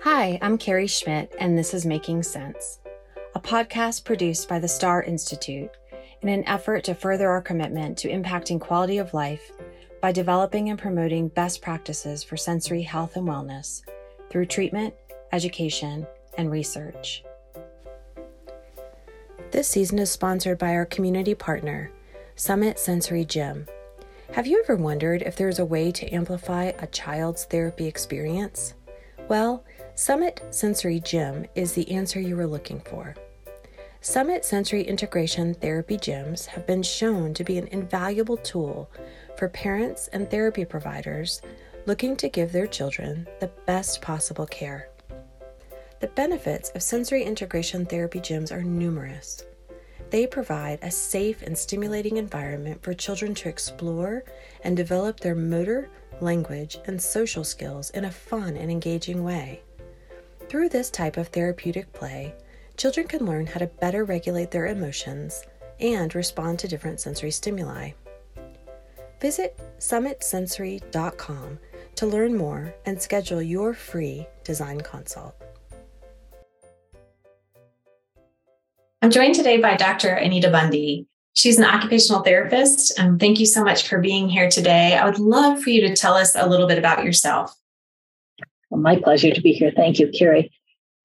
Hi, I'm Carrie Schmidt, and this is Making Sense, a podcast produced by the Star Institute in an effort to further our commitment to impacting quality of life by developing and promoting best practices for sensory health and wellness through treatment, education, and research. This season is sponsored by our community partner, Summit Sensory Gym. Have you ever wondered if there is a way to amplify a child's therapy experience? Well, Summit Sensory Gym is the answer you were looking for. Summit Sensory Integration Therapy Gyms have been shown to be an invaluable tool for parents and therapy providers looking to give their children the best possible care. The benefits of sensory integration therapy gyms are numerous. They provide a safe and stimulating environment for children to explore and develop their motor, language, and social skills in a fun and engaging way. Through this type of therapeutic play, children can learn how to better regulate their emotions and respond to different sensory stimuli. Visit summitsensory.com to learn more and schedule your free design consult. I'm joined today by Dr. Anita Bundy. She's an occupational therapist. And thank you so much for being here today. I would love for you to tell us a little bit about yourself. Well, my pleasure to be here. Thank you, Carrie.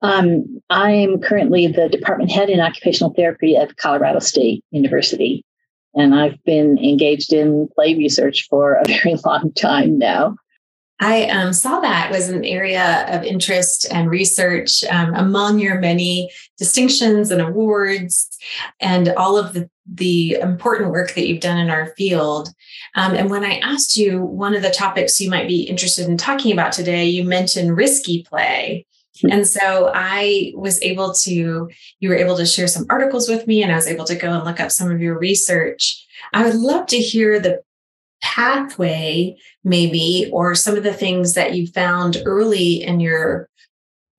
Um, I'm currently the department head in occupational therapy at Colorado State University. And I've been engaged in play research for a very long time now. I um, saw that was an area of interest and research um, among your many distinctions and awards and all of the, the important work that you've done in our field. Um, and when I asked you one of the topics you might be interested in talking about today, you mentioned risky play. Hmm. And so I was able to, you were able to share some articles with me, and I was able to go and look up some of your research. I would love to hear the pathway, maybe, or some of the things that you found early in your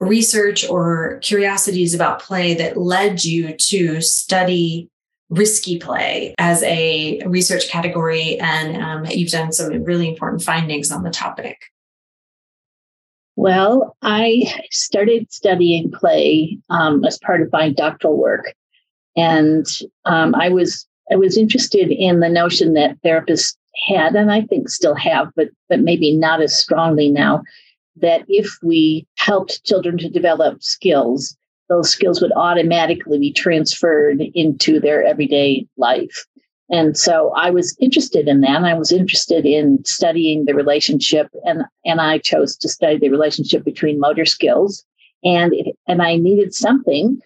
research or curiosities about play that led you to study risky play as a research category. And um, you've done some really important findings on the topic. Well, I started studying play um, as part of my doctoral work, and um, I was I was interested in the notion that therapists had, and I think still have, but but maybe not as strongly now, that if we helped children to develop skills, those skills would automatically be transferred into their everyday life. And so I was interested in that. I was interested in studying the relationship, and, and I chose to study the relationship between motor skills. And, and I needed something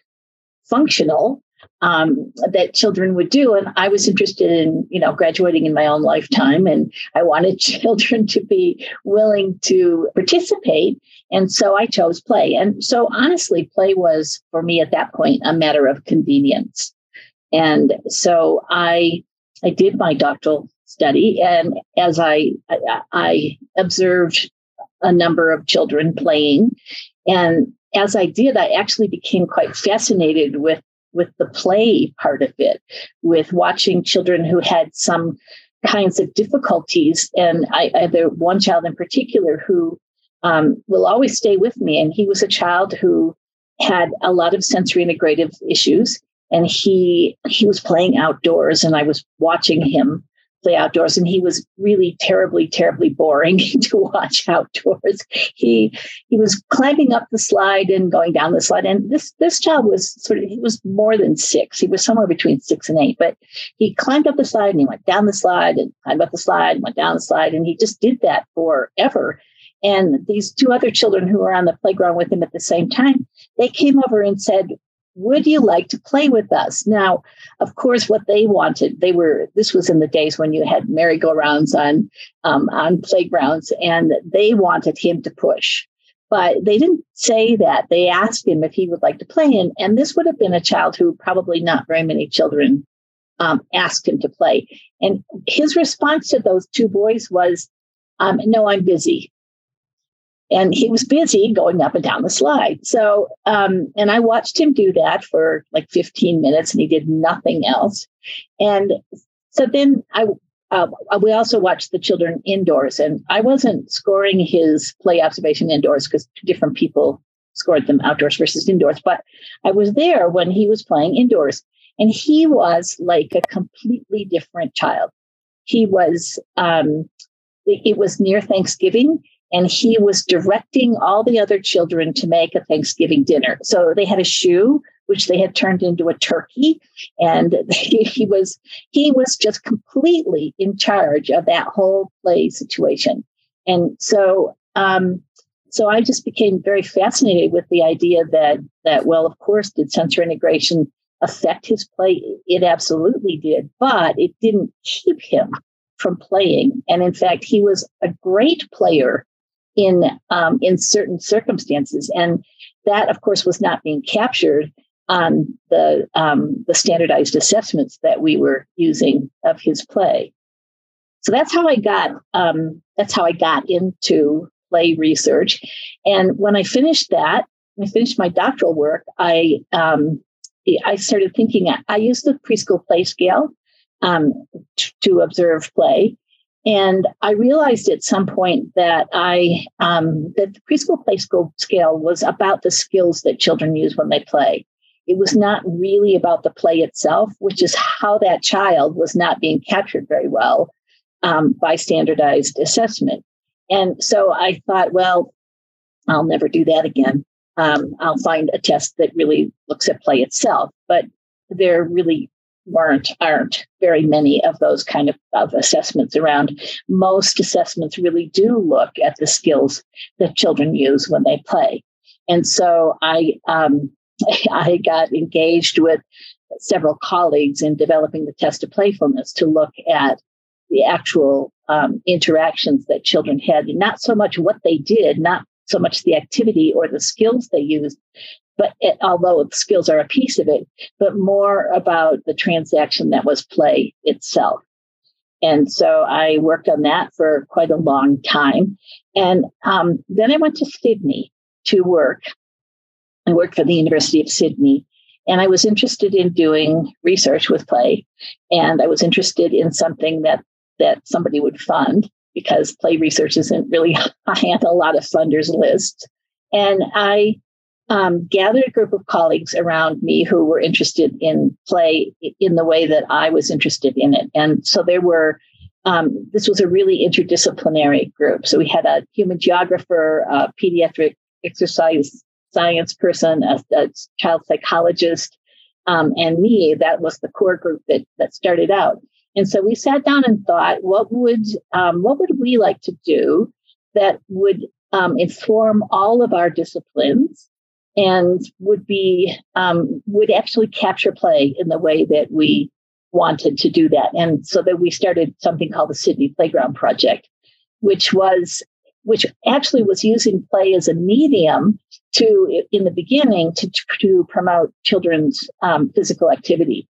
functional um, that children would do. And I was interested in, you know, graduating in my own lifetime, and I wanted children to be willing to participate. And so I chose play. And so honestly, play was for me at that point a matter of convenience. And so I I did my doctoral study, and as I I, I observed a number of children playing, and as I did, I actually became quite fascinated with with the play part of it, with watching children who had some kinds of difficulties. And I, I there one child in particular who um, will always stay with me, and he was a child who had a lot of sensory integrative issues, and he he was playing outdoors, and I was watching him outdoors and he was really terribly terribly boring to watch outdoors. He he was climbing up the slide and going down the slide and this this child was sort of he was more than six. He was somewhere between six and eight but he climbed up the slide and he went down the slide and climbed up the slide and went down the slide and he just did that forever. And these two other children who were on the playground with him at the same time they came over and said would you like to play with us? Now of course what they wanted they were this was in the days when you had merry-go-rounds on um, on playgrounds and they wanted him to push. But they didn't say that. They asked him if he would like to play and, and this would have been a child who probably not very many children um, asked him to play. And his response to those two boys was um, no i'm busy and he was busy going up and down the slide. So, um, and I watched him do that for like 15 minutes and he did nothing else. And so then I, uh, we also watched the children indoors, and I wasn't scoring his play observation indoors because different people scored them outdoors versus indoors. But I was there when he was playing indoors, and he was like a completely different child. He was, um, it was near Thanksgiving, and he was directing all the other children to make a Thanksgiving dinner. So they had a shoe which they had turned into a turkey and he, he was he was just completely in charge of that whole play situation and so um, so I just became very fascinated with the idea that that well, of course, did sensor integration affect his play? It absolutely did, but it didn't keep him from playing. And in fact, he was a great player in um, in certain circumstances, and that, of course, was not being captured on the um, the standardized assessments that we were using of his play. So that's how I got um, that's how I got into play research. And when I finished that, when I finished my doctoral work, I um, I started thinking. I used the preschool play scale um, t- to observe play, and I realized at some point that I um, that the preschool play school scale was about the skills that children use when they play. It was not really about the play itself, which is how that child was not being captured very well um, by standardized assessment. And so I thought, well, I'll never do that again. Um, I'll find a test that really looks at play itself. But there really weren't aren't very many of those kind of, of assessments around. Most assessments really do look at the skills that children use when they play. And so I um, I got engaged with several colleagues in developing the test of playfulness to look at the actual um, interactions that children had, not so much what they did, not so much the activity or the skills they used, but it, although skills are a piece of it, but more about the transaction that was play itself. And so I worked on that for quite a long time. And um, then I went to Sydney to work. I worked for the University of Sydney. And I was interested in doing research with play. And I was interested in something that that somebody would fund because play research isn't really high on a lot of funders' lists. And I um, gathered a group of colleagues around me who were interested in play in the way that I was interested in it. And so there were, um, this was a really interdisciplinary group. So we had a human geographer, a pediatric exercise science person, a, a child psychologist, um, and me. That was the core group that, that started out. And so we sat down and thought, what would um, what would we like to do that would um, inform all of our disciplines and would be um, would actually capture play in the way that we wanted to do that. And so that we started something called the Sydney Playground Project, which was which actually was using play as a medium to in the beginning to, to promote children's um, physical activity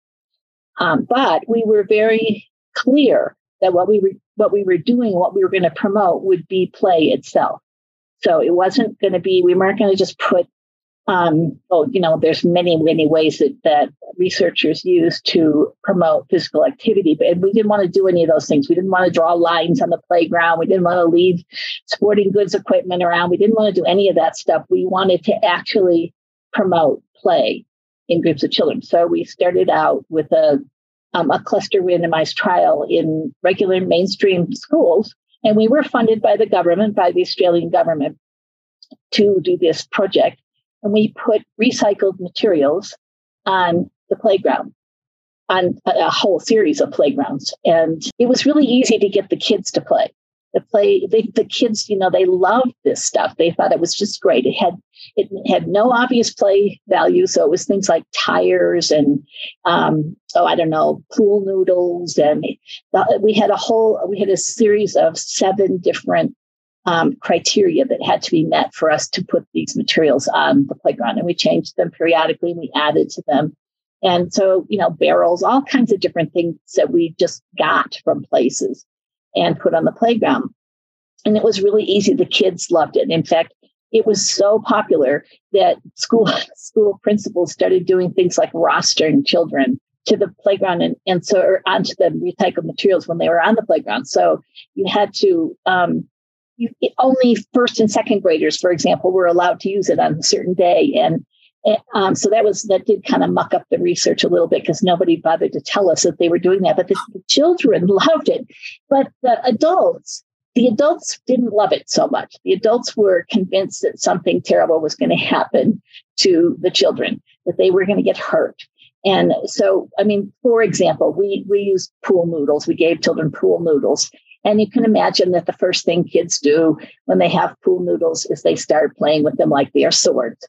um, but we were very clear that what we were what we were doing, what we were going to promote, would be play itself. So it wasn't going to be. We weren't going to just put. Um, oh, you know, there's many, many ways that, that researchers use to promote physical activity, but we didn't want to do any of those things. We didn't want to draw lines on the playground. We didn't want to leave sporting goods equipment around. We didn't want to do any of that stuff. We wanted to actually promote play in groups of children. So we started out with a, um, a cluster randomized trial in regular mainstream schools. And we were funded by the government, by the Australian government, to do this project. And we put recycled materials on the playground, on a, whole series of playgrounds. And it was really easy to get the kids to play. The play they, the kids you know they loved this stuff. They thought it was just great. It had it had no obvious play value. So it was things like tires and um, oh i don't know pool noodles. And the, we had a whole we had a series of seven different um, criteria that had to be met for us to put these materials on the playground and we changed them periodically and we added to them and so you know barrels all kinds of different things that we just got from places and put on the playground. And it was really easy. The kids loved it. In fact, it was so popular that school school principals started doing things like rostering children to the playground and, and so or onto the recycled materials when they were on the playground. So you had to um, only first and second graders, for example, were allowed to use it on a certain day. And, um, so that was that did kind of muck up the research a little bit because nobody bothered to tell us that they were doing that. But the, the children loved it. But the adults, the adults didn't love it so much. The adults were convinced that something terrible was going to happen to the children, that they were going to get hurt. And so, I mean, for example, we we used pool noodles. We gave children pool noodles, and you can imagine that the first thing kids do when they have pool noodles is they start playing with them like they are swords.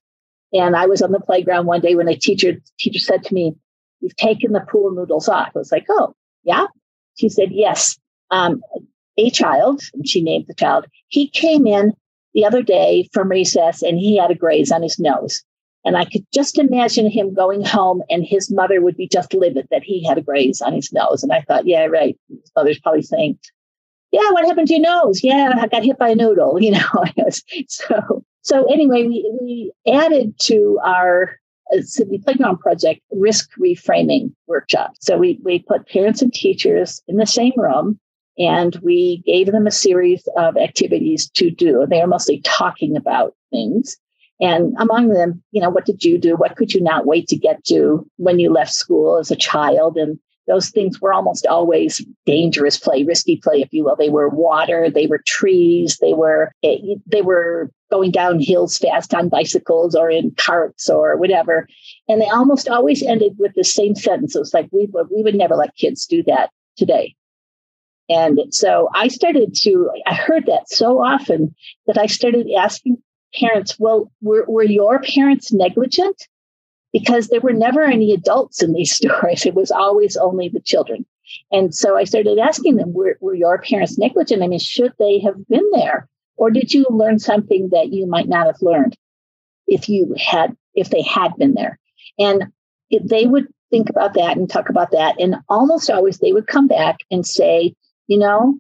And I was on the playground one day when a teacher teacher said to me, "You've taken the pool noodles off." I was like, "Oh, yeah." She said, "Yes." Um, a child, and she named the child. He came in the other day from recess, and he had a graze on his nose. And I could just imagine him going home, and his mother would be just livid that he had a graze on his nose. And I thought, yeah, right. His mother's probably saying, yeah, what happened to your nose? Yeah, I got hit by a noodle, you know. so so anyway, we, we added to our uh, Sydney Playground Project risk reframing workshop. So we we put parents and teachers in the same room and we gave them a series of activities to do. They are mostly talking about things. And among them, you know, what did you do? What could you not wait to get to when you left school as a child? And those things were almost always dangerous play, risky play, if you will. They were water, they were trees, they were eh, they were going down hills fast on bicycles or in carts or whatever. And they almost always ended with the same sentence. It was like we we would never let kids do that today. And so I started to, I heard that so often that I started asking parents, well, were, were your parents negligent? Because there were never any adults in these stories. It was always only the children. And so I started asking them, were, were your parents negligent? I mean, should they have been there? Or did you learn something that you might not have learned if you had, if they had been there? And if they would think about that and talk about that. And almost always they would come back and say, you know,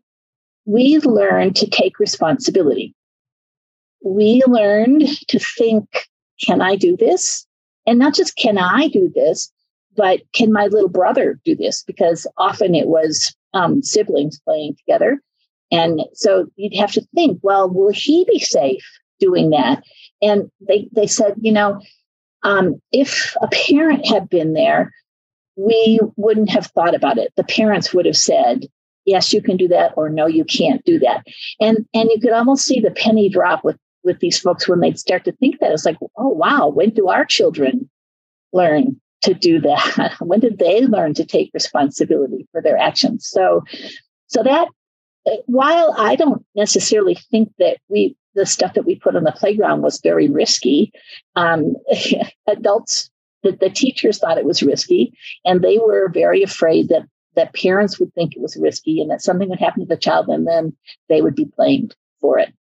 we learned to take responsibility. We learned to think, can I do this? And not just can I do this, but can my little brother do this? Because often it was um, siblings playing together. And so you'd have to think, well, will he be safe doing that? And they, they said, you know, um, if a parent had been there, we wouldn't have thought about it. The parents would have said, yes, you can do that, or no, you can't do that. And and you could almost see the penny drop with with these folks when they'd start to think that it's like, oh wow, when do our children learn to do that? when did they learn to take responsibility for their actions? So, so that while I don't necessarily think that we the stuff that we put on the playground was very risky, um, adults the, the teachers thought it was risky, and they were very afraid that that parents would think it was risky and that something would happen to the child and then they would be blamed for it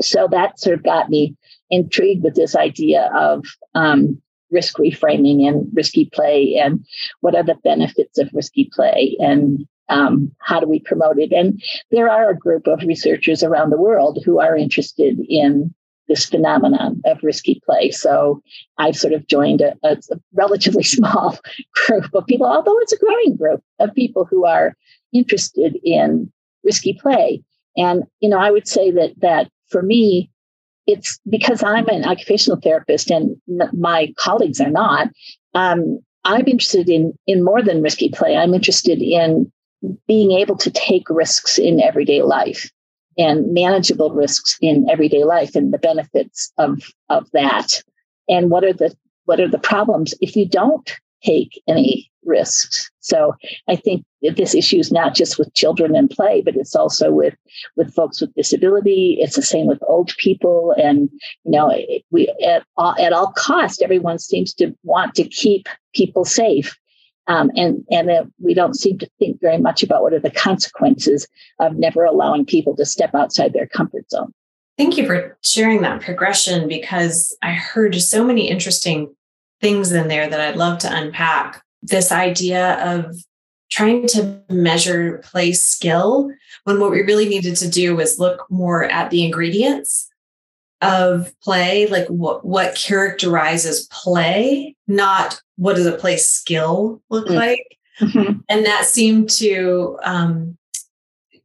so that sort of got me intrigued with this idea of um, risk reframing and risky play and what are the benefits of risky play and um, how do we promote it? And there are a group of researchers around the world who are interested in this phenomenon of risky play. So i've sort of joined a, a relatively small group of people although it's a growing group of people who are interested in risky play. And you know i would say that that for me, it's because I'm an occupational therapist and my colleagues are not. Um, I'm interested in in more than risky play. I'm interested in being able to take risks in everyday life and manageable risks in everyday life and the benefits of of that. And what are the what are the problems if you don't take any risks. So I think this issue is not just with children and play, but it's also with with folks with disability. It's the same with old people, and you know, we at all, at all cost, everyone seems to want to keep people safe. Um, and and we don't seem to think very much about what are the consequences of never allowing people to step outside their comfort zone. Thank you for sharing that progression because I heard so many interesting things in there that I'd love to unpack. This idea of trying to measure play skill when what we really needed to do was look more at the ingredients of play, like what what characterizes play, not what does a play skill look mm-hmm. like. Mm-hmm. And that seemed to um,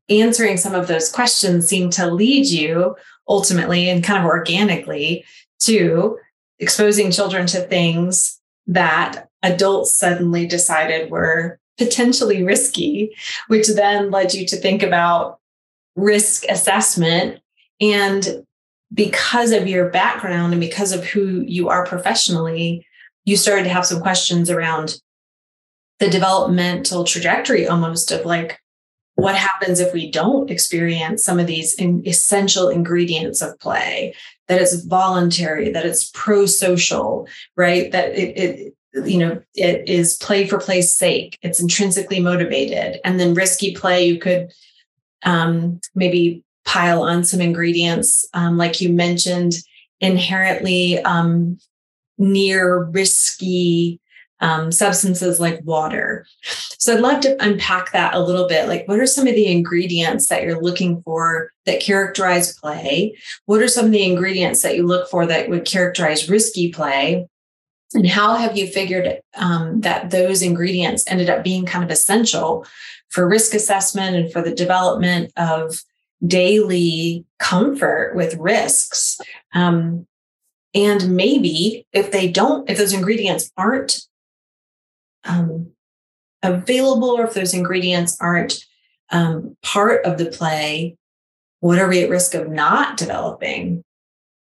answering some of those questions seemed to lead you ultimately and kind of organically to exposing children to things that adults suddenly decided were potentially risky, which then led you to think about risk assessment. And because of your background and because of who you are professionally, you started to have some questions around the developmental trajectory almost of like, what happens if we don't experience some of these in essential ingredients of play that it's voluntary that it's pro-social right? That it, it you know it is play for play's sake. It's intrinsically motivated. And then risky play you could um, maybe pile on some ingredients um, like you mentioned inherently um, near risky um, substances like water. So I'd love to unpack that a little bit. Like, what are some of the ingredients that you're looking for that characterize play? What are some of the ingredients that you look for that would characterize risky play? And how have you figured um, that those ingredients ended up being kind of essential for risk assessment and for the development of daily comfort with risks? Um, and maybe if they don't, if those ingredients aren't um, available or if those ingredients aren't um, part of the play, what are we at risk of not developing?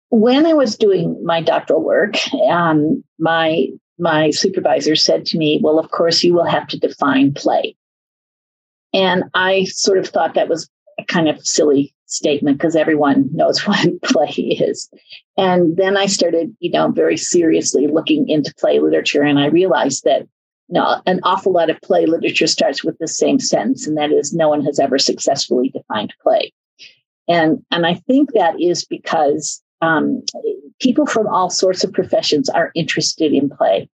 When I was doing my doctoral work, um, my my supervisor said to me, "Well, of course, you will have to define play." And I sort of thought that was a kind of silly statement because everyone knows what play is. And then I started, you know, very seriously looking into play literature, and I realized that no, an awful lot of play literature starts with the same sentence, and that is, no one has ever successfully defined play. And, and I think that is because um, people from all sorts of professions are interested in play.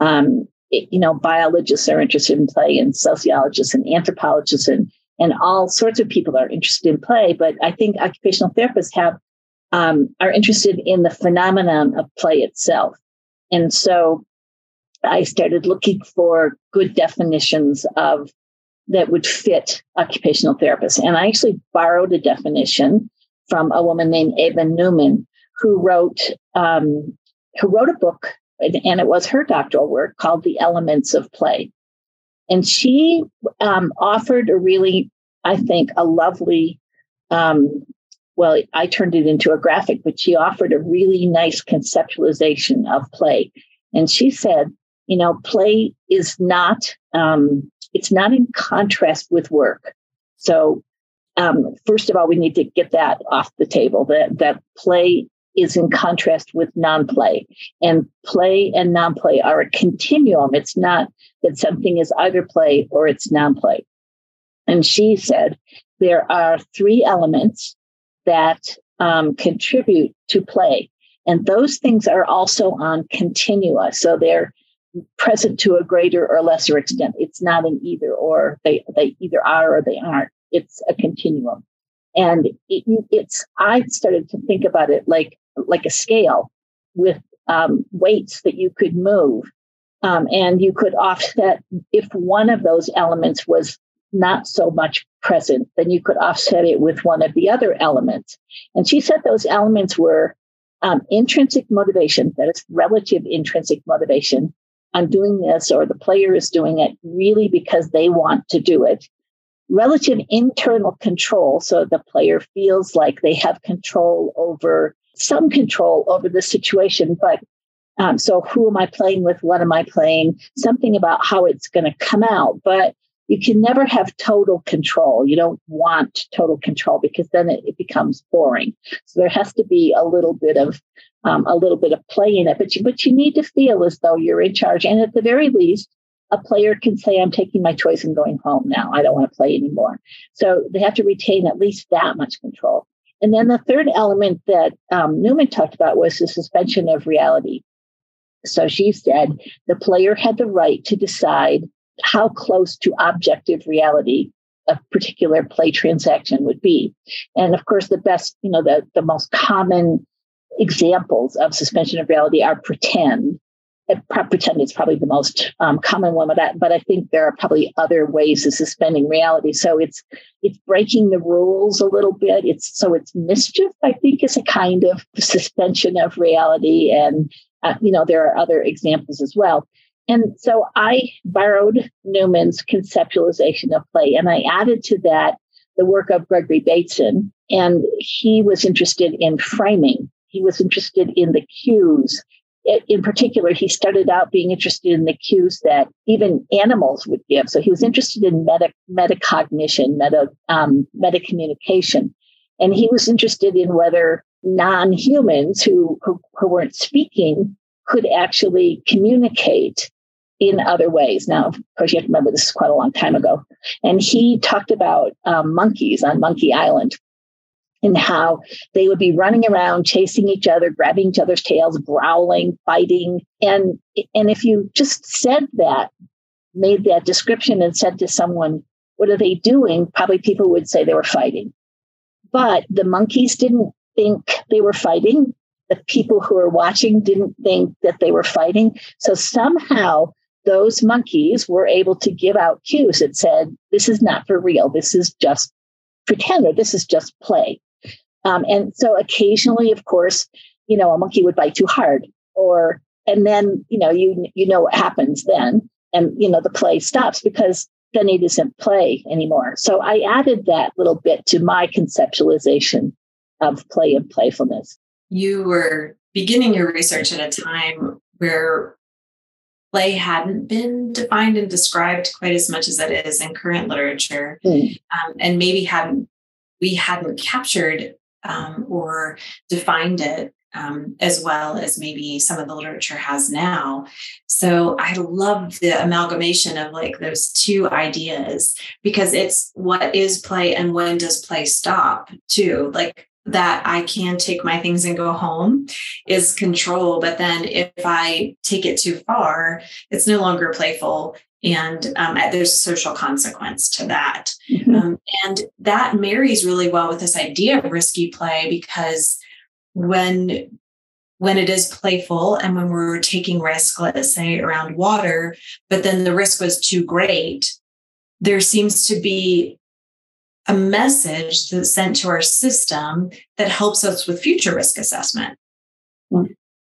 Um, it, you know, biologists are interested in play, and sociologists and anthropologists, and, and all sorts of people are interested in play. But I think occupational therapists have um, are interested in the phenomenon of play itself. And so I started looking for good definitions of that would fit occupational therapists. And I actually borrowed a definition from a woman named Eva Neumann, who wrote um, who wrote a book, and it was her doctoral work called "The Elements of Play." And she um, offered a really, I think, a lovely. Um, well, I turned it into a graphic, but she offered a really nice conceptualization of play. And she said you know, play is not, um, it's not in contrast with work. So, um, first of all, we need to get that off the table that, that play is in contrast with non-play and play and non-play are a continuum. It's not that something is either play or it's non-play. And she said there are three elements that um, contribute to play. And those things are also on continua. So they're present to a greater or lesser extent. It's not an either or. They they either are or they aren't. It's a continuum, and it, it's. I started to think about it like like a scale with um, weights that you could move, um, and you could offset if one of those elements was not so much present, then you could offset it with one of the other elements. And she said those elements were um, intrinsic motivation, that is relative intrinsic motivation, I'm doing this or the player is doing it really because they want to do it. Relative internal control. So the player feels like they have control over some control over the situation, but um, so who am I playing with? What am I playing? Something about how it's going to come out. But you can never have total control. You don't want total control because then it, it becomes boring. So there has to be a little bit of um, a little bit of play in it, but you, but you need to feel as though you're in charge. And at the very least, a player can say, I'm taking my choice and going home now. I don't want to play anymore. So they have to retain at least that much control. And then the third element that um, Neumann talked about was the suspension of reality. So she said the player had the right to decide how close to objective reality a particular play transaction would be. And of course, the best, you know, the, the most common examples of suspension of reality are pretend. Pretend is probably the most um, common one, but I, but I think there are probably other ways of suspending reality. So it's it's breaking the rules a little bit. It's so it's mischief. I think is a kind of suspension of reality, and uh, you know there are other examples as well. And so I borrowed Neumann's conceptualization of play, and I added to that the work of Gregory Bateson, and he was interested in framing. He was interested in the cues. In particular, he started out being interested in the cues that even animals would give. So he was interested in meta, metacognition, meta, um, meta communication. And he was interested in whether non humans who, who, who weren't speaking could actually communicate in other ways. Now, of course, you have to remember this is quite a long time ago. And he talked about um, monkeys on Monkey Island and how they would be running around chasing each other grabbing each other's tails growling fighting. And and if you just said that made that description and said to someone what are they doing? probably people would say they were fighting. But the monkeys didn't think they were fighting. The people who were watching didn't think that they were fighting. So somehow those monkeys were able to give out cues that said this is not for real this is just pretend or this is just play um, and so occasionally, of course, you know, a monkey would bite too hard or, and then, you know, you, you know what happens then. And, you know, the play stops because then it isn't play anymore. So I added that little bit to my conceptualization of play and playfulness. You were beginning your research at a time where play hadn't been defined and described quite as much as it is in current literature, mm. um, and maybe hadn't we hadn't captured um, or defined it um, as well as maybe some of the literature has now. So I love the amalgamation of like those two ideas because it's what is play and when does play stop too. Like that I can take my things and go home is control. But then if I take it too far, it's no longer playful and um, there's a social consequence to that. Mm-hmm. Um, and that marries really well with this idea of risky play because when when it is playful and when we're taking risk, let's say around water, but then the risk was too great, there seems to be a message that's sent to our system that helps us with future risk assessment. Mm-hmm.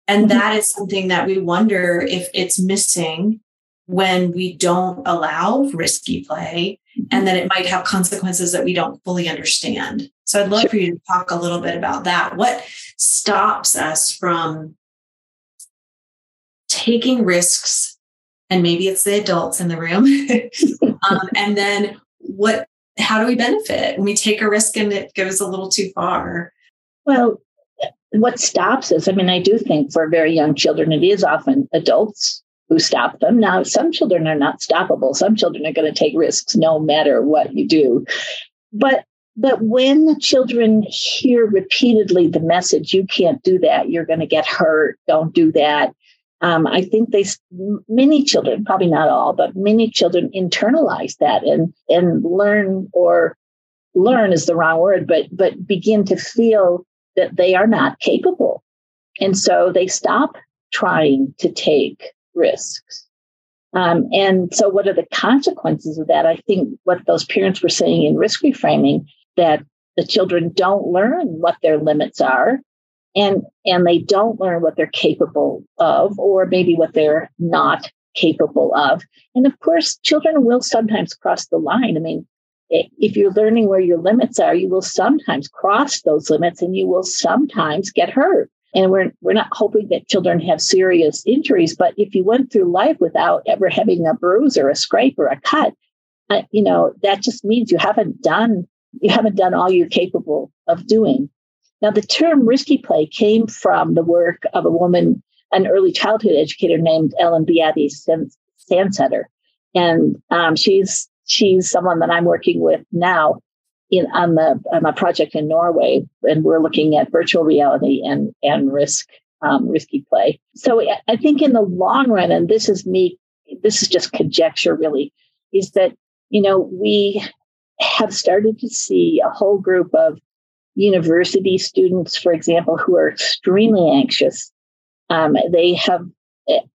And that is something that we wonder if it's missing when we don't allow risky play and that it might have consequences that we don't fully understand. So I'd love for you to talk a little bit about that. What stops us from taking risks? And maybe it's the adults in the room. um, and then what, how do we benefit when we take a risk and it goes a little too far? Well, what stops us, I mean, I do think for very young children, it is often adults who stop them. Now, some children are not stoppable. Some children are going to take risks no matter what you do. But but when the children hear repeatedly the message, you can't do that, you're going to get hurt, don't do that. Um, I think they, many children, probably not all, but many children internalize that and, and learn or learn is the wrong word, but, but begin to feel that they are not capable. And so they stop trying to take risks. Um, and so, what are the consequences of that? I think what those parents were saying in risk reframing that the children don't learn what their limits are, and and they don't learn what they're capable of, or maybe what they're not capable of. And of course, children will sometimes cross the line. I mean, if you're learning where your limits are, you will sometimes cross those limits, and you will sometimes get hurt. And we're, we're not hoping that children have serious injuries, but if you went through life without ever having a bruise or a scrape or a cut, uh, you know, that just means you haven't done, you haven't done all you're capable of doing. Now, the term risky play came from the work of a woman, an early childhood educator named Ellen Beate Sandseter. And um, she's, she's someone that I'm working with now in on the on a project in Norway, and we're looking at virtual reality and and risk um, risky play. So I think in the long run, and this is me, this is just conjecture really, is that you know we have started to see a whole group of university students, for example, who are extremely anxious. Um, they have,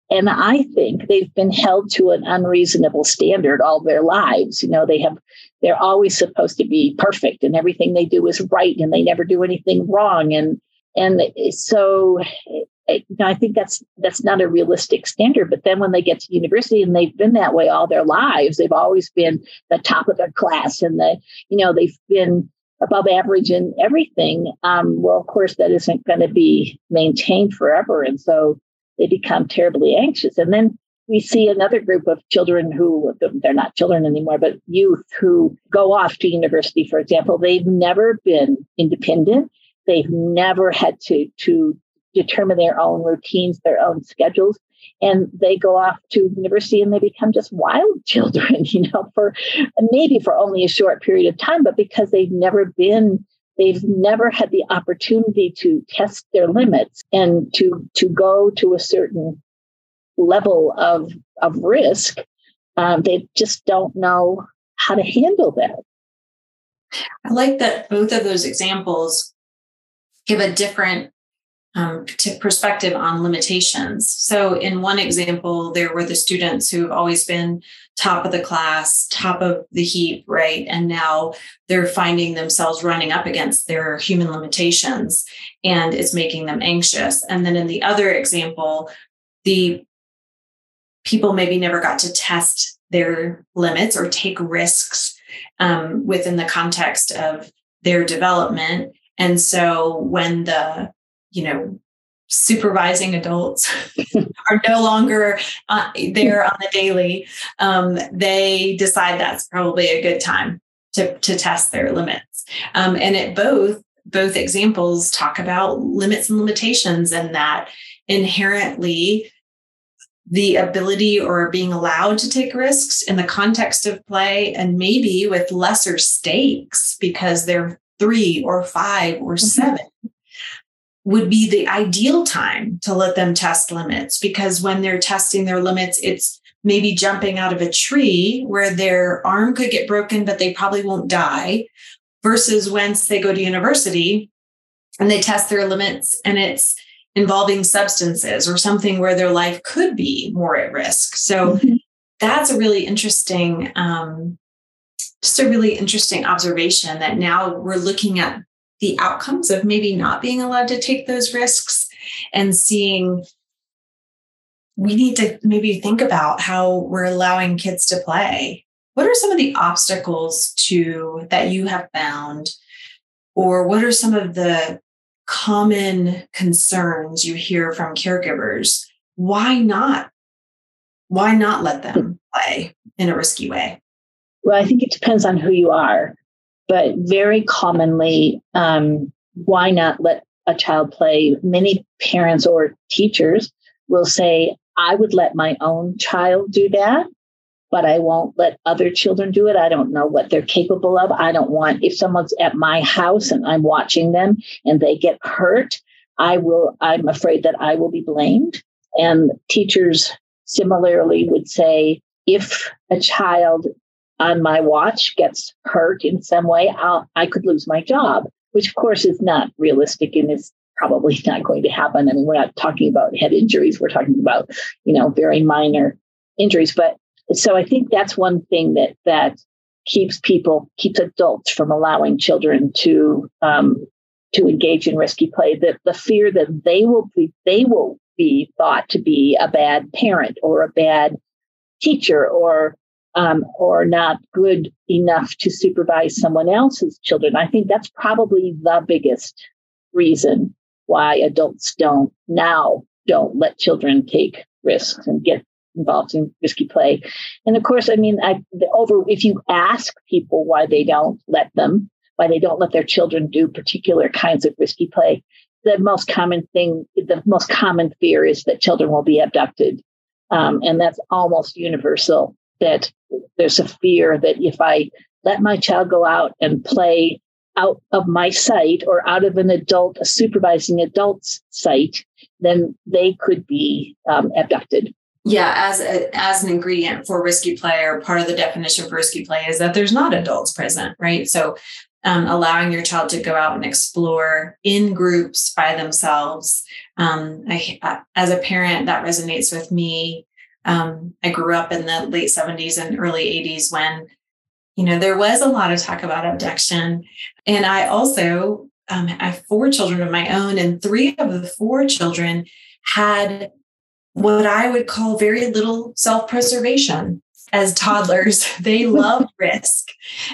and I think they've been held to an unreasonable standard all their lives. You know, they have, they're always supposed to be perfect, and everything they do is right, and they never do anything wrong. And and so I think that's that's not a realistic standard. But then when they get to university and they've been that way all their lives, they've always been the top of their class, and the you know they've been above average in everything. Um, well, of course, that isn't going to be maintained forever, and so they become terribly anxious. And then we see another group of children who they're not children anymore, but youth who go off to university, for example. They've never been independent. They've never had to to determine their own routines, their own schedules. And they go off to university and they become just wild children, you know, for maybe for only a short period of time, but because they've never been they've never had the opportunity to test their limits and to to go to a certain level of of risk um, they just don't know how to handle that. I like that both of those examples give a different um, perspective on limitations. So, in one example, there were the students who've always been top of the class, top of the heap, right? And now they're finding themselves running up against their human limitations and it's making them anxious. And then in the other example, the people maybe never got to test their limits or take risks um, within the context of their development. And so when the you know, supervising adults are no longer uh, there on the daily, um, they decide that's probably a good time to, to test their limits. Um, and it both both examples talk about limits and limitations, and that inherently the ability or being allowed to take risks in the context of play and maybe with lesser stakes because they're three or five or mm-hmm. seven would be the ideal time to let them test limits because when they're testing their limits, it's maybe jumping out of a tree where their arm could get broken, but they probably won't die, versus once they go to university and they test their limits and it's involving substances or something where their life could be more at risk. So mm-hmm. that's a really interesting, um, just a really interesting observation that now we're looking at the outcomes of maybe not being allowed to take those risks and seeing we need to maybe think about how we're allowing kids to play. What are some of the obstacles to that you have found? Or what are some of the common concerns you hear from caregivers? Why not? Why not let them play in a risky way? Well i think it depends on who you are but very commonly, um, why not let a child play? Many parents or teachers will say, I would let my own child do that, but I won't let other children do it. I don't know what they're capable of. I don't want, if someone's at my house and I'm watching them and they get hurt, I will, I'm afraid that I will be blamed. And teachers similarly would say, if a child on my watch gets hurt in some way, I'll, I could lose my job, which of course is not realistic and is probably not going to happen. I mean, we're not talking about head injuries. We're talking about, you know, very minor injuries. But so I think that's one thing that, that keeps people, keeps adults from allowing children to, um, to engage in risky play, the, the fear that they will be, they will be thought to be a bad parent or a bad teacher or um, or not good enough to supervise someone else's children. I think that's probably the biggest reason why adults don't now don't let children take risks and get involved in risky play. And of course, I mean, I, over if you ask people why they don't let them, why they don't let their children do particular kinds of risky play, the most common thing, the most common fear is that children will be abducted. Um, and that's almost universal that there's a fear that if I let my child go out and play out of my sight or out of an adult, a supervising adult's sight, then they could be um, abducted. Yeah, as a, as an ingredient for risky play, or part of the definition for risky play is that there's not adults present, right? So um, allowing your child to go out and explore in groups by themselves. Um, I, as a parent, that resonates with me. Um, I grew up in the late 70s and early 80s when, you know, there was a lot of talk about abduction. And I also um, I have four children of my own, and three of the four children had what I would call very little self preservation as toddlers. they loved risk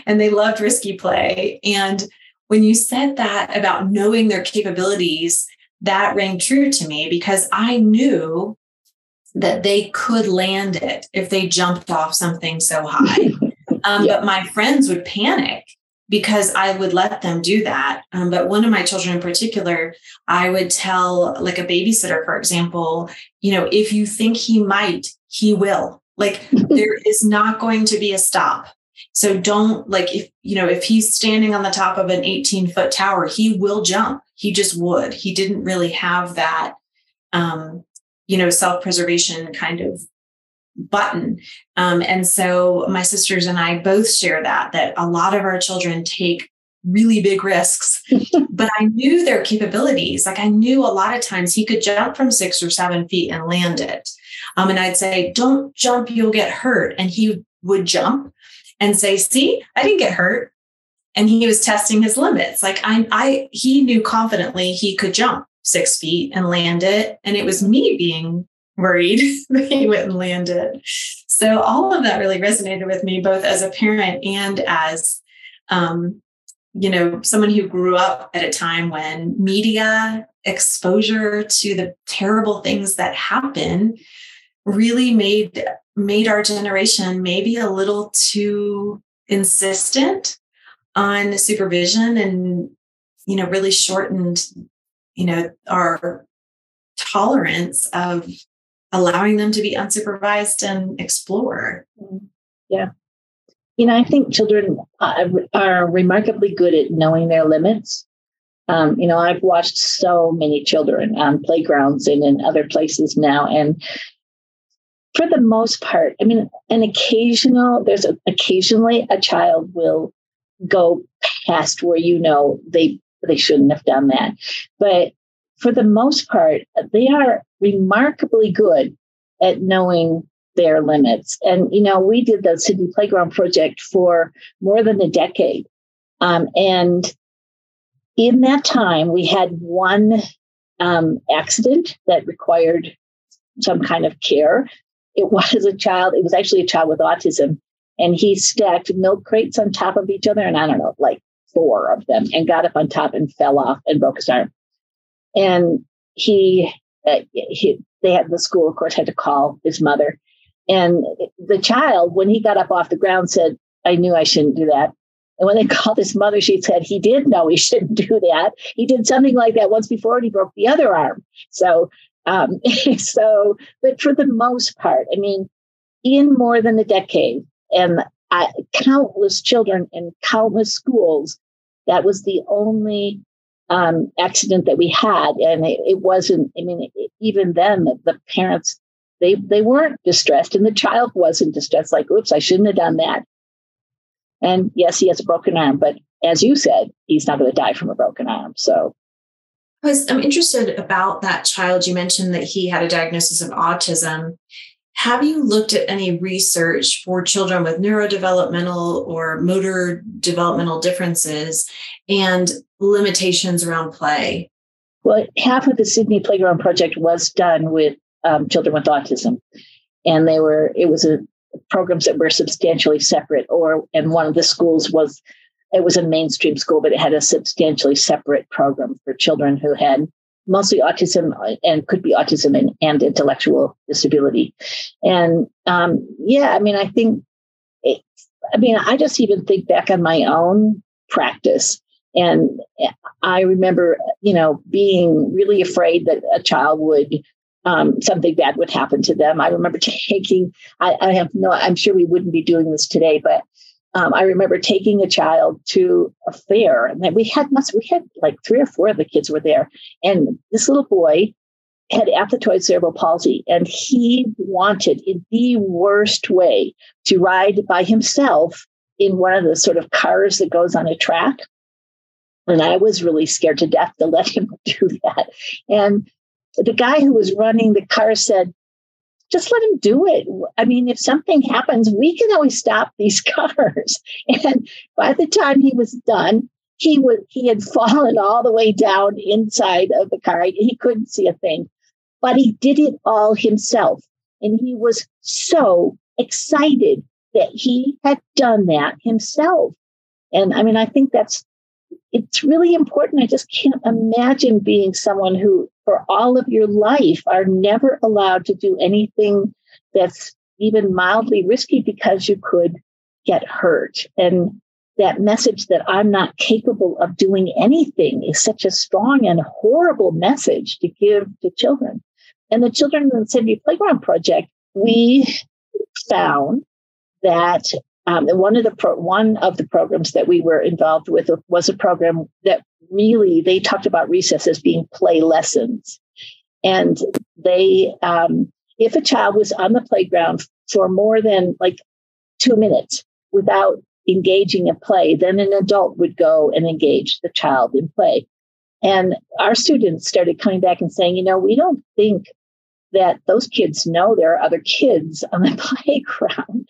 and they loved risky play. And when you said that about knowing their capabilities, that rang true to me because I knew that they could land it if they jumped off something so high. Um, yeah. But my friends would panic because I would let them do that. Um, but one of my children in particular, I would tell, like a babysitter, for example, you know, if you think he might, he will. Like there is not going to be a stop. So don't like if you know if he's standing on the top of an 18 foot tower, he will jump. He just would. He didn't really have that um, you know, self-preservation kind of button. Um, and so my sisters and I both share that, that a lot of our children take really big risks, but I knew their capabilities. Like I knew a lot of times he could jump from six or seven feet and land it. Um, and I'd say, don't jump, you'll get hurt. And he would jump and say, see, I didn't get hurt. And he was testing his limits. Like I, I, he knew confidently he could jump six feet and land it. And it was me being worried that he wouldn't land it. So all of that really resonated with me, both as a parent and as, um, you know, someone who grew up at a time when media exposure to the terrible things that happen really made made our generation maybe a little too insistent on supervision and you know really shortened you know our tolerance of allowing them to be unsupervised and explore. Yeah. You know, I think children are remarkably good at knowing their limits. Um, you know, I've watched so many children on playgrounds and in other places now, and for the most part, I mean, an occasional there's a, occasionally a child will go past where you know they they shouldn't have done that, but for the most part, they are remarkably good at knowing their limits. And, you know, we did the Sydney Playground Project for more than a decade. Um, and in that time, we had one um, accident that required some kind of care. It was a child, it was actually a child with autism, and he stacked milk crates on top of each other, and I don't know, like four of them, and got up on top and fell off and broke his arm. And he, uh, he they had the school, of course, had to call his mother. And the child, when he got up off the ground, said, I knew I shouldn't do that. And when they called his mother, she said he did know he shouldn't do that. He did something like that once before and he broke the other arm. So, um, so, but for the most part, I mean, in more than a decade, and I, countless children in countless schools, that was the only um, accident that we had, and it, it wasn't. I mean, it, even then, the, the, parents they they weren't distressed, and the child wasn't distressed. Like, oops, I shouldn't have done that. And yes, he has a broken arm, but as you said, he's not going to die from a broken arm. So. I I'm interested about that child. You mentioned that he had a diagnosis of autism. Have you looked at any research for children with neurodevelopmental or motor developmental differences and limitations around play? Well, half of the Sydney Playground Project was done with um, children with autism, and they were it was a programs that were substantially separate. Or and one of the schools was it was a mainstream school, but it had a substantially separate program for children who had mostly autism and could be autism and, and intellectual disability. And um, yeah, I mean, I think, it, I mean, I just even think back on my own practice. And I remember, you know, being really afraid that a child would um, something bad would happen to them. I remember taking, I, I, have no, I'm sure we wouldn't be doing this today, but um, I remember taking a child to a fair, and we had must we had like three or four of the kids were there, and this little boy had athetoid cerebral palsy, and he wanted in the worst way to ride by himself in one of the sort of cars that goes on a track. And I was really scared to death to let him do that. And the guy who was running the car said, just let him do it. I mean, if something happens, we can always stop these cars. And by the time he was done, he would he had fallen all the way down inside of the car. He couldn't see a thing, but he did it all himself. And he was so excited that he had done that himself. And I mean, I think that's it's really important. I just can't imagine being someone who, for all of your life, are never allowed to do anything that's even mildly risky because you could get hurt. And that message that I'm not capable of doing anything is such a strong and horrible message to give to children. And the Children in the Sydney Playground Project, we found that um, one of the pro- one of the programs that we were involved with was a program that really they talked about recess as being play lessons, and they um, if a child was on the playground for more than like two minutes without engaging in play, then an adult would go and engage the child in play. And our students started coming back and saying, you know, we don't think that those kids know there are other kids on the playground.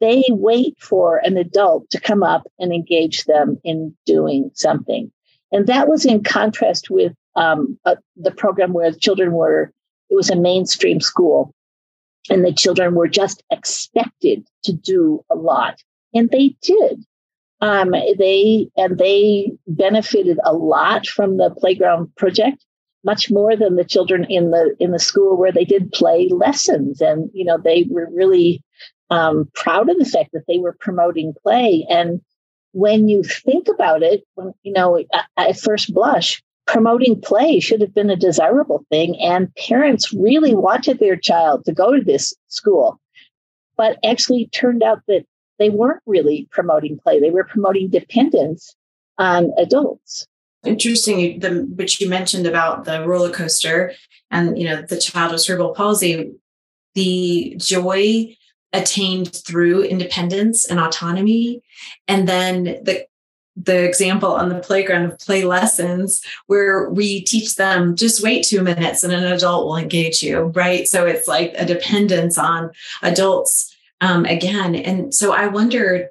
They wait for an adult to come up and engage them in doing something. And that was in contrast with um, uh, the program where the children were, it was a mainstream school, and the children were just expected to do a lot and they did. Um, they and they benefited a lot from the playground project, much more than the children in the in the school where they did play lessons, and you know they were really um, proud of the fact that they were promoting play. And when you think about it, when, you know, at first blush, promoting play should have been a desirable thing, and parents really wanted their child to go to this school. But actually, turned out that they weren't really promoting play, they were promoting dependence on adults. Interesting, the, which you mentioned about the roller coaster and you know the child with cerebral palsy, the joy attained through independence and autonomy, and then the the example on the playground of play lessons where we teach them just wait two minutes and an adult will engage you right so it's like a dependence on adults um, again. And so I wondered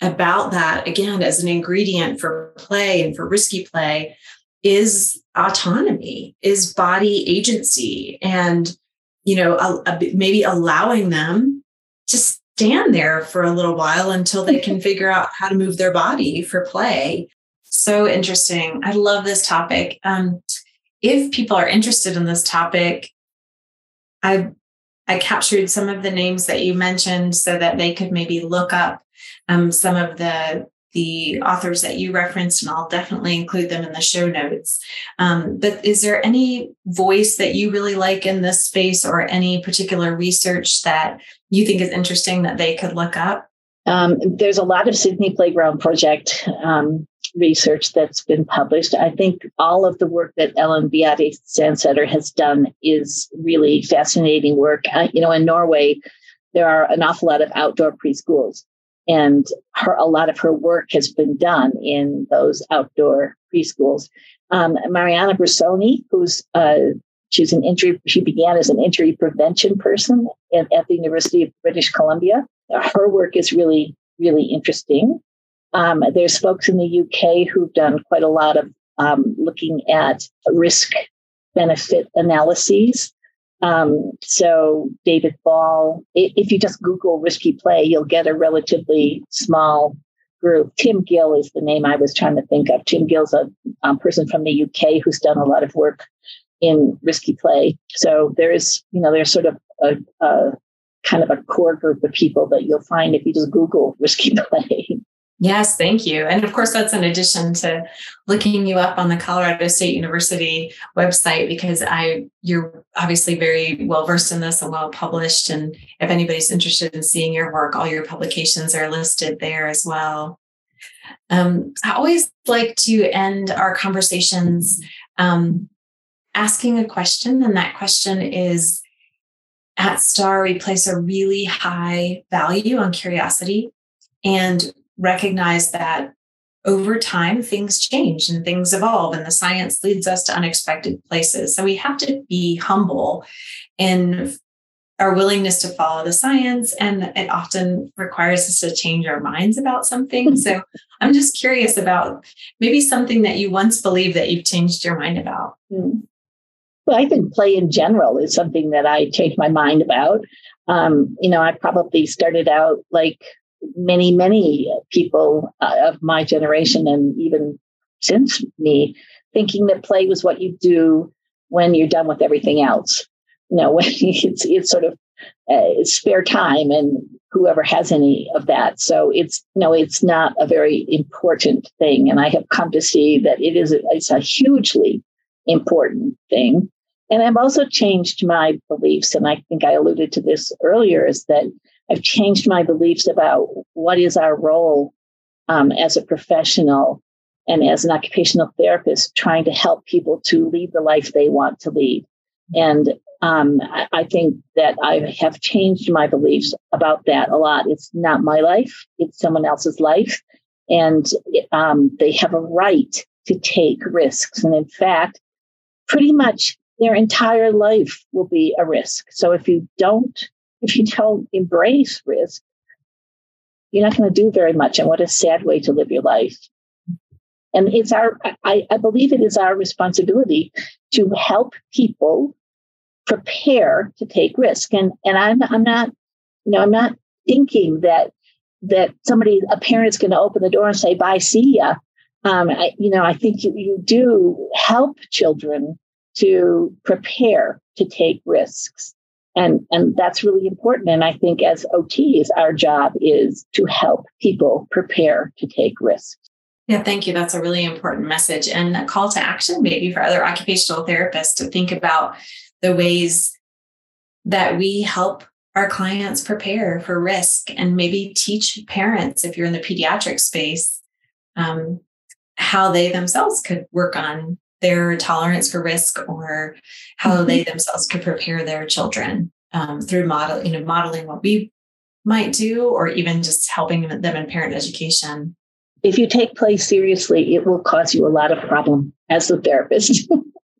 about that again as an ingredient for play and for risky play is autonomy, is body agency, and you know, a, a, maybe allowing them to stand there for a little while until they can figure out how to move their body for play. So interesting. I love this topic. Um, if people are interested in this topic, I I captured some of the names that you mentioned so that they could maybe look up um, some of the the authors that you referenced, and I'll definitely include them in the show notes. Um, but is there any voice that you really like in this space, or any particular research that you think is interesting that they could look up? Um, there's a lot of Sydney Playground Project um, research that's been published. I think all of the work that Ellen Beate Sandseter has done is really fascinating work. Uh, you know, in Norway, there are an awful lot of outdoor preschools, and her, a lot of her work has been done in those outdoor preschools. Um, Mariana Brussoni, who's uh, she's an injury, she began as an injury prevention person at, at the University of British Columbia. Her work is really, really interesting. Um, there's folks in the UK who've done quite a lot of um, looking at risk benefit analyses. Um, so David Ball, if you just Google risky play, you'll get a relatively small group. Tim Gill is the name I was trying to think of. Tim Gill's a um, person from the UK who's done a lot of work in risky play. So there is, you know, there's sort of a, a kind of a core group of people that you'll find if you just Google risky play. Yes, thank you. And of course, that's in addition to looking you up on the Colorado State University website because I you're obviously very well versed in this and well published. And if anybody's interested in seeing your work, all your publications are listed there as well. Um, I always like to end our conversations um, asking a question, and that question is at STAR, we place a really high value on curiosity. And recognize that over time, things change and things evolve, and the science leads us to unexpected places. So we have to be humble in our willingness to follow the science. And it often requires us to change our minds about something. so I'm just curious about maybe something that you once believed that you've changed your mind about. Hmm. Well, I think play in general is something that I changed my mind about. Um, you know, I probably started out like many, many people uh, of my generation and even since me, thinking that play was what you do when you're done with everything else. You know, when it's it's sort of uh, spare time and whoever has any of that. So it's you know it's not a very important thing, and I have come to see that it is a, it's a hugely important thing. And I've also changed my beliefs, and I think I alluded to this earlier, is that I've changed my beliefs about what is our role um, as a professional and as an occupational therapist, trying to help people to lead the life they want to lead. And um, I, think that I have changed my beliefs about that a lot. It's not my life, it's someone else's life. And um, they have a right to take risks. And in fact, pretty much their entire life will be a risk. So if you don't if you don't embrace risk, you're not going to do very much. And what a sad way to live your life. And it's our, I, I believe it is our responsibility to help people prepare to take risk. And and I'm I'm not, you know, I'm not thinking that that somebody a parent's going to open the door and say bye, see ya. Um, I, you know, I think you, you do help children to prepare to take risks and and that's really important. And i think as ots our job is to help people prepare to take risks. Yeah thank you. That's a really important message and a call to action maybe for other occupational therapists to think about the ways that we help our clients prepare for risk and maybe teach parents if you're in the pediatric space um, how they themselves could work on their tolerance for risk or how mm-hmm. they themselves could prepare their children um, through model, you know, modeling what we might do, or even just helping them in parent education. If you take play seriously, it will cause you a lot of problem as a therapist.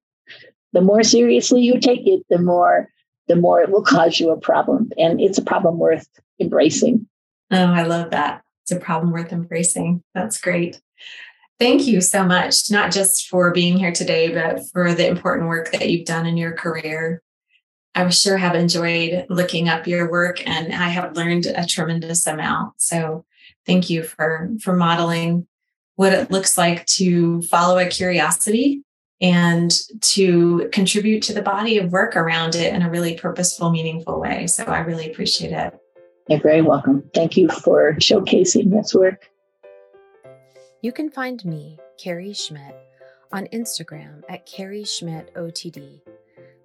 the more seriously you take it, the more the more it will cause you a problem, and it's a problem worth embracing. Oh, I love that. It's a problem worth embracing. That's great. Thank you so much, not just for being here today, but for the important work that you've done in your career. I sure have enjoyed looking up your work and I have learned a tremendous amount. So thank you for for modeling what it looks like to follow a curiosity and to contribute to the body of work around it in a really purposeful, meaningful way. So I really appreciate it. You're very welcome. Thank you for showcasing this work. You can find me, Carrie Schmitt, on Instagram at Carrie Schmitt OTD.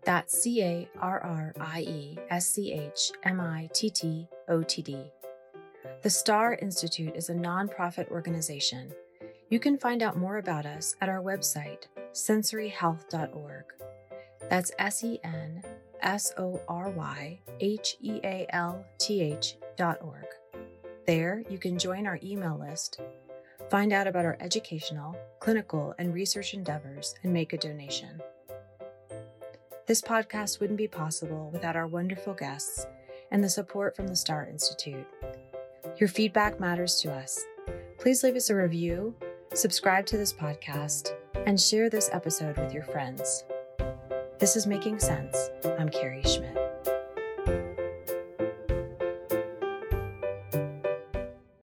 That's C A R R I E S C H M I T T O T D. The STAR Institute is a nonprofit organization. You can find out more about us at our website, sensoryhealth.org. That's S E N S O R Y H E A L T H dot org. There, you can join our email list Find out about our educational, clinical, and research endeavors and make a donation. This podcast wouldn't be possible without our wonderful guests and the support from the STAR Institute. Your feedback matters to us. Please leave us a review, subscribe to this podcast, and share this episode with your friends. This is Making Sense. I'm Carrie Schmitt.